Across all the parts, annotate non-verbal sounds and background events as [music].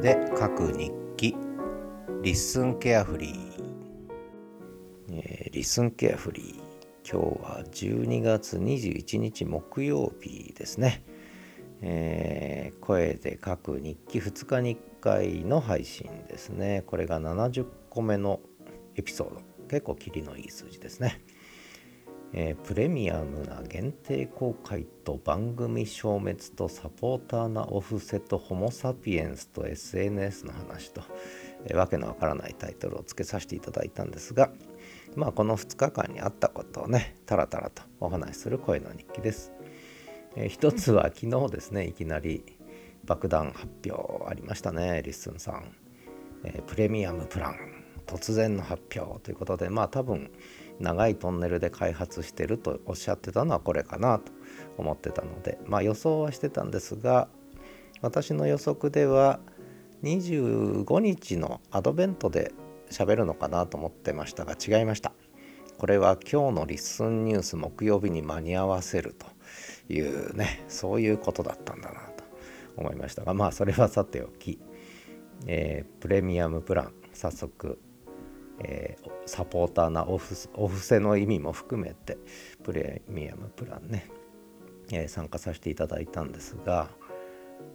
で書く日記。リッスンケアフリー、えー、リッスンケアフリー。今日は12月21日木曜日ですね、えー、声で書く日記。2日に1回の配信ですね。これが70個目のエピソード。結構キリのいい数字ですね。えー、プレミアムな限定公開と番組消滅とサポーターなお布施とホモ・サピエンスと SNS の話と、えー、わけのわからないタイトルを付けさせていただいたんですがまあこの2日間にあったことをねタラタラとお話しする声の日記です、えー、一つは昨日ですねいきなり爆弾発表ありましたね LISTEN さん、えー、プレミアムプラン突然の発表ということでまあ多分長いトンネルで開発してるとおっしゃってたのはこれかなと思ってたのでまあ予想はしてたんですが私の予測では25日のアドベントで喋るのかなと思ってましたが違いました。これは今日のリッスンニュース木曜日に間に合わせるというねそういうことだったんだなと思いましたがまあそれはさておき、えー、プレミアムプラン早速えー、サポーターなお布お布施の意味も含めてプレミアムプランね、えー、参加させていただいたんですが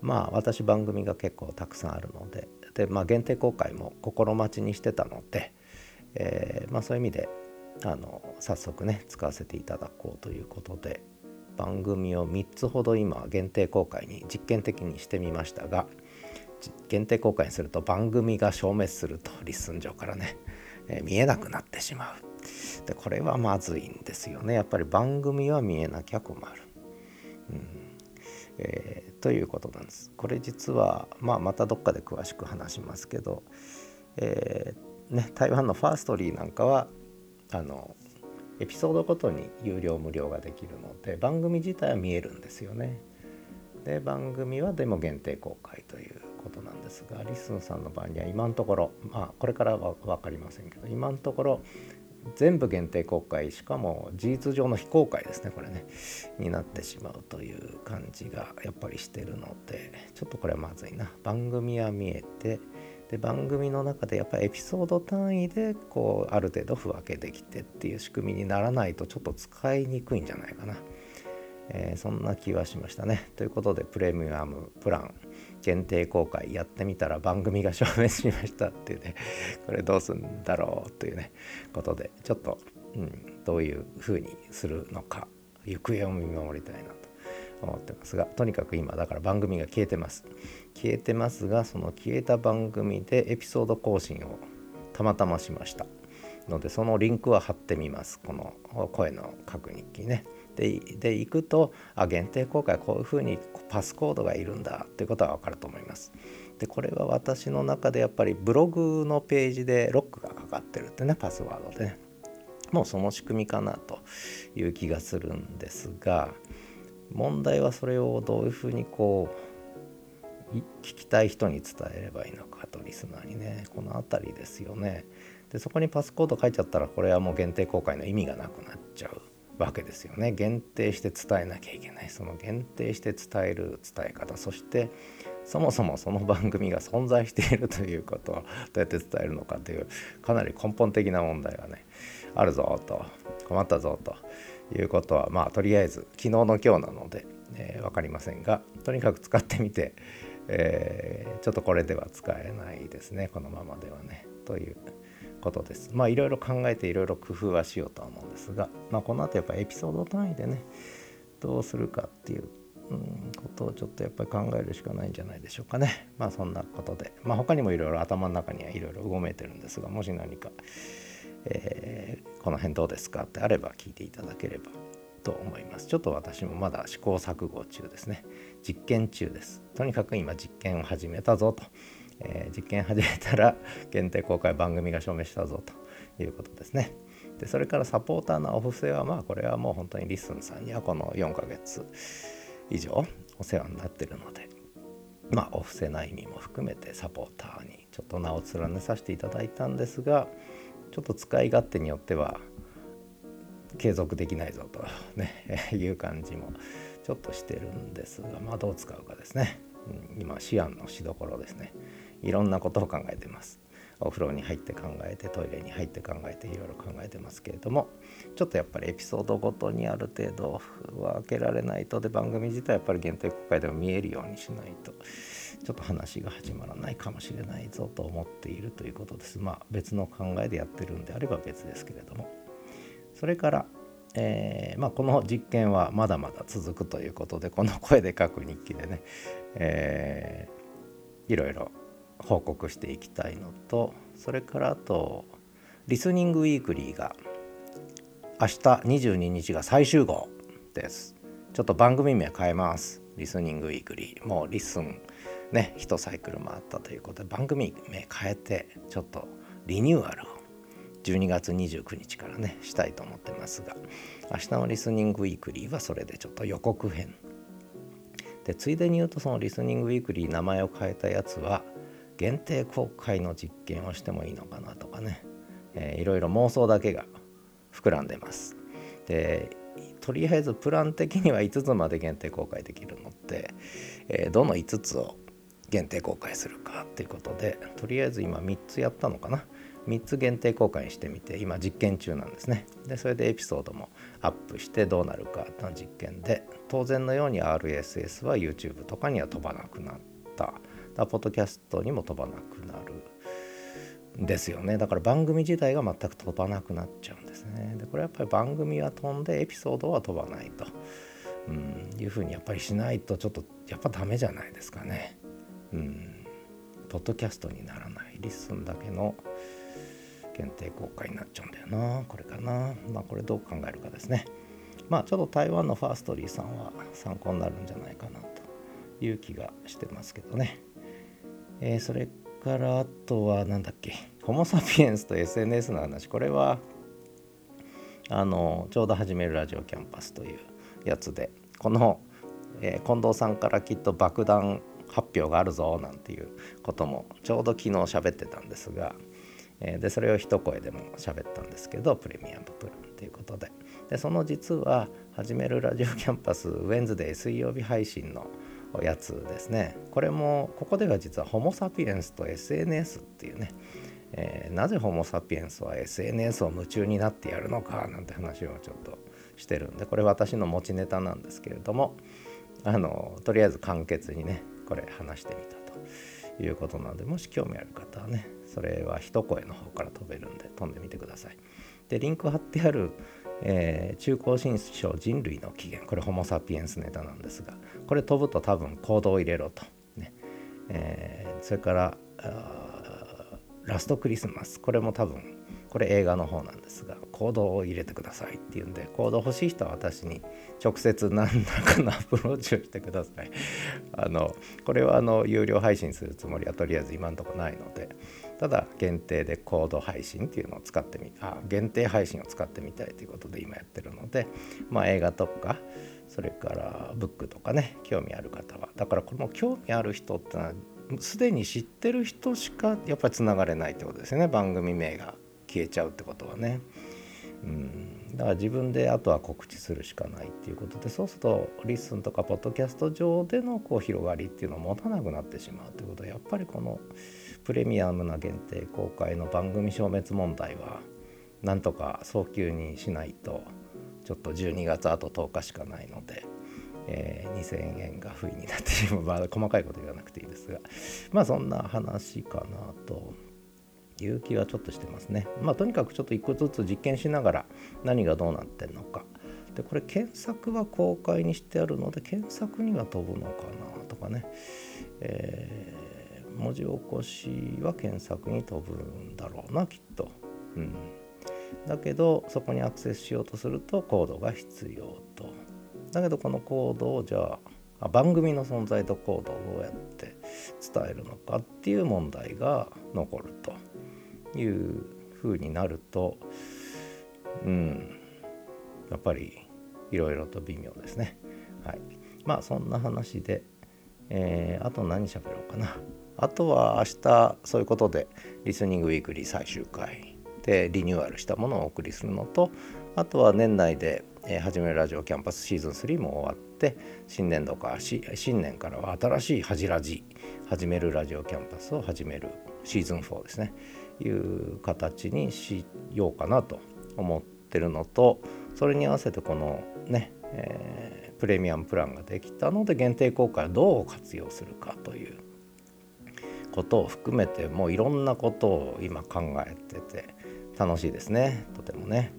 まあ私番組が結構たくさんあるのでで、まあ、限定公開も心待ちにしてたので、えー、まあ、そういう意味であの早速ね使わせていただこうということで番組を3つほど今限定公開に実験的にしてみましたが限定公開にすると番組が消滅するとリスン上からねえ、見えなくなってしまう。でこれはまずいんですよね。やっぱり番組は見えなきゃ困る、うん。えー、ということなんです。これ実は、まあ、またどっかで詳しく話しますけど、えー、ね、台湾のファーストリーなんかはあのエピソードごとに有料無料ができるので番組自体は見えるんですよね。で番組はでも限定公開というですがリスンさんの場合には今のところまあこれからは分かりませんけど今のところ全部限定公開しかも事実上の非公開ですねこれねになってしまうという感じがやっぱりしてるのでちょっとこれはまずいな。番組は見えてで番組の中でやっぱりエピソード単位でこうある程度区分けできてっていう仕組みにならないとちょっと使いにくいんじゃないかな、えー、そんな気はしましたね。ということでプレミアムプラン限定公開やってみたら番組が消滅しましたっていうね。[laughs] これどうすんだろうというね。ことでちょっと、うん、どういうふうにするのか行方を見守りたいなと。思ってますがとにかく今だから番組が消えてます。消えてますがその消えた番組でエピソード更新をたまたましました。のでそのリンクは貼ってみます。この声の各日記ね。でで行くとあ限定公開こういうふうにパスコードがいるんだっていうことは分かると思います。でこれは私の中でやっぱりブログのページでロックがかかってるってねパスワードでね。もうその仕組みかなという気がするんですが問題はそれをどういうふうにこう聞きたい人に伝えればいいのかとリスナーにねこの辺りですよね。でそこにパスコード書いちゃったらこれはもう限定公開の意味がなくなっちゃう。わけですよね。限定して伝えなきゃいけない。その限定して伝える伝え方。そしてそもそもその番組が存在しているということを [laughs] どうやって伝えるのかというかなり根本的な問題がねあるぞと。困ったぞということはまあとりあえず昨日の今日なので、えー、分かりませんがとにかく使ってみて、えー、ちょっとこれでは使えないですね。このままではね。ということです。まあいろいろ考えていろいろ工夫はしようとは思うんですが、まあ、この後やっぱエピソード単位でねどうするかっていう、うん、ことをちょっとやっぱり考えるしかないんじゃないでしょうかね。まあそんなことで、まあ他にもいろいろ頭の中にはいろいろうごめいてるんですがもし何か、えー、この辺どうですかってあれば聞いていただければと思います。ちょっと私もまだ試行錯誤中ですね。実験中です。とにかく今実験を始めたぞと。えー、実験始めたら [laughs] 限定公開番組が証明したぞということですね。でそれからサポーターのお布施はまあこれはもう本当にリスンさんにはこの4ヶ月以上お世話になってるのでまあお布施な意味も含めてサポーターにちょっと名を連ねさせていただいたんですがちょっと使い勝手によっては継続できないぞと、[laughs] ね、[laughs] いう感じもちょっとしてるんですがまあどう使うかですね。うん今思案のしどころですねいろんなことを考えてます。お風呂に入って考えてトイレに入って考えていろいろ考えてますけれどもちょっとやっぱりエピソードごとにある程度分けられないとで番組自体やっぱり限定公開でも見えるようにしないとちょっと話が始まらないかもしれないぞと思っているということです。まあ別の考えでやってるんであれば別ですけれども。それからえー、まあ、この実験はまだまだ続くということでこの声で書く日記でね、えー、いろいろ報告していきたいのとそれからあとリスニングウィークリーが明日22日が最終号です。ちょっと番組名変えます。リスニングウィークリー。もうリスンね1サイクル回ったということで番組名変えてちょっとリニューアルを12月29日からねしたいと思ってますが明日のリスニングウィークリーはそれでちょっと予告編。でついでに言うとそのリスニングウィークリー名前を変えたやつは限定公開の実験をしてもいいのかなとかね、えー、いろいろ妄想だけが膨らんでます。でとりあえずプラン的には5つまで限定公開できるので、えー、どの5つを限定公開するかっていうことでとりあえず今3つやったのかな。3つ限定公開にしてみて今実験中なんですね。でそれでエピソードもアップしてどうなるかの実験で当然のように RSS は YouTube とかには飛ばなくなった。だポッドキャストにも飛ばなくなるんですよね。だから番組自体が全く飛ばなくなっちゃうんですね。でこれやっぱり番組は飛んでエピソードは飛ばないと、うん、いうふうにやっぱりしないとちょっとやっぱダメじゃないですかね。うんポッドキャストにならない LISTEN だけの限定公開になっちゃうんだよな。これかな。まあこれどう考えるかですね。まあちょっと台湾の Firstory さんは参考になるんじゃないかなという気がしてますけどね。えー、それからあとは何だっけ？ホモ・サピエンスと SNS の話。これはあのちょうど始めるラジオキャンパスというやつで。この、えー、近藤さんからきっと爆弾発表があるぞなんていうこともちょうど昨日喋ってたんですが、えー、でそれを一声でも喋ったんですけどプレミアムプランということで。でその実は始めるラジオキャンパスウェンズデー水曜日配信のやつですねこれもここでは実はホモ・サピエンスと SNS っていうね、えー、なぜホモ・サピエンスは SNS を夢中になってやるのかなんて話をちょっとしてるんでこれ私の持ちネタなんですけれどもあのとりあえず簡潔にねこれ話してみたということなのでもし興味ある方はねそれは一声の方から飛べるんで飛んでみてください。でリンク貼ってあるえー、中高新書人類の起源。これホモ・サピエンスネタなんですがこれ飛ぶと多分コードを入れろと、ね。えー、それからラストクリスマス。これも多分これ映画の方なんですがコードを入れてくださいっていうんでコード欲しい人は私に直接何らかのアプローチをしてください。あのこれはあの有料配信するつもりはとりあえず今んとこないのでただ限定でコード配信っていうのを使ってみあ限定配信を使ってみたいということで今やってるのでまあ映画とかそれからブックとかね興味ある方はだからこの興味ある人ってのはすでに知ってる人しかやっぱりつながれないってことですよね番組名が消えちゃうってことはね。うん、だから自分であとは告知するしかないっていうことでそうするとリスンとかポッドキャスト上でのこう広がりっていうのを持たなくなってしまうということはやっぱりこのプレミアムな限定公開の番組消滅問題はなんとか早急にしないとちょっと12月あと10日しかないので、えー、2000円が不意になってしまう、まあ、細かいこと言わなくていいですがまあそんな話かなという気はちょっとしてますね。まあとにかくちょっと一個ずつ実験しながら何がどうなってんのか。でこれ検索は公開にしてあるので検索には飛ぶのかなとかね、え、文字起こしは検索に飛ぶんだろうなきっと。うん、だけどそこにアクセスしようとするとコードが必要と。だけどこのコードをじゃあ番組の存在とコードをどうやって伝えるのかっていう問題が残ると。いう風になるとうんやっぱりいろいろと微妙ですね。はい、まあそんな話で、えー、あと何喋ろうかな。あとは明日そういうことでリスニングウィークリー最終回でリニューアルしたものをお送りするのとあとは年内で、えー、始めるラジオキャンパスシーズン3も終わって新年度か新年からは新しい恥ラジ始めるラジオキャンパスを始めるシーズン4ですね。いう形にしようかなと思ってるのとそれに合わせてこのね、えー、プレミアムプランができたので限定公開をどう活用するかということを含めてもういろんなことを今考えてて楽しいですね。とてもね、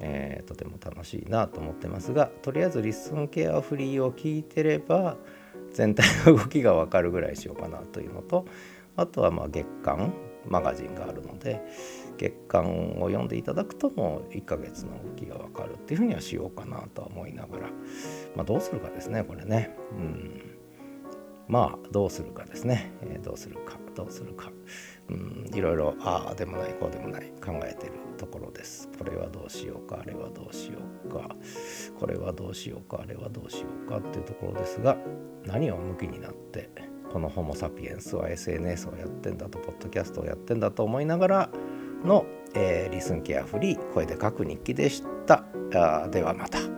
えー、とても楽しいなと思ってますがとりあえずリッスンケアフリーを聞いてれば全体の動きが分かるぐらいしようかなというのとあとはまあ月間マガジンがあるので月間を読んでいただくともう1ヶ月の動きが分かるっていうふうにはしようかなとは思いながら、まあ、どうするかですねこれね。うん。まあどうするかですね、えー、どうするかどうするか。うんいろいろああでもないこうでもない考えてるところです。これはどうしようかあれはどうしようか。これはどうしようかあれはどうしようかっていうところですが何を向きになってこのホモ・サピエンスは SNS をやってんだとポッドキャストをやってんだと思いながらの、えー、リスンケアフリー声で書く日記でした。あではまた。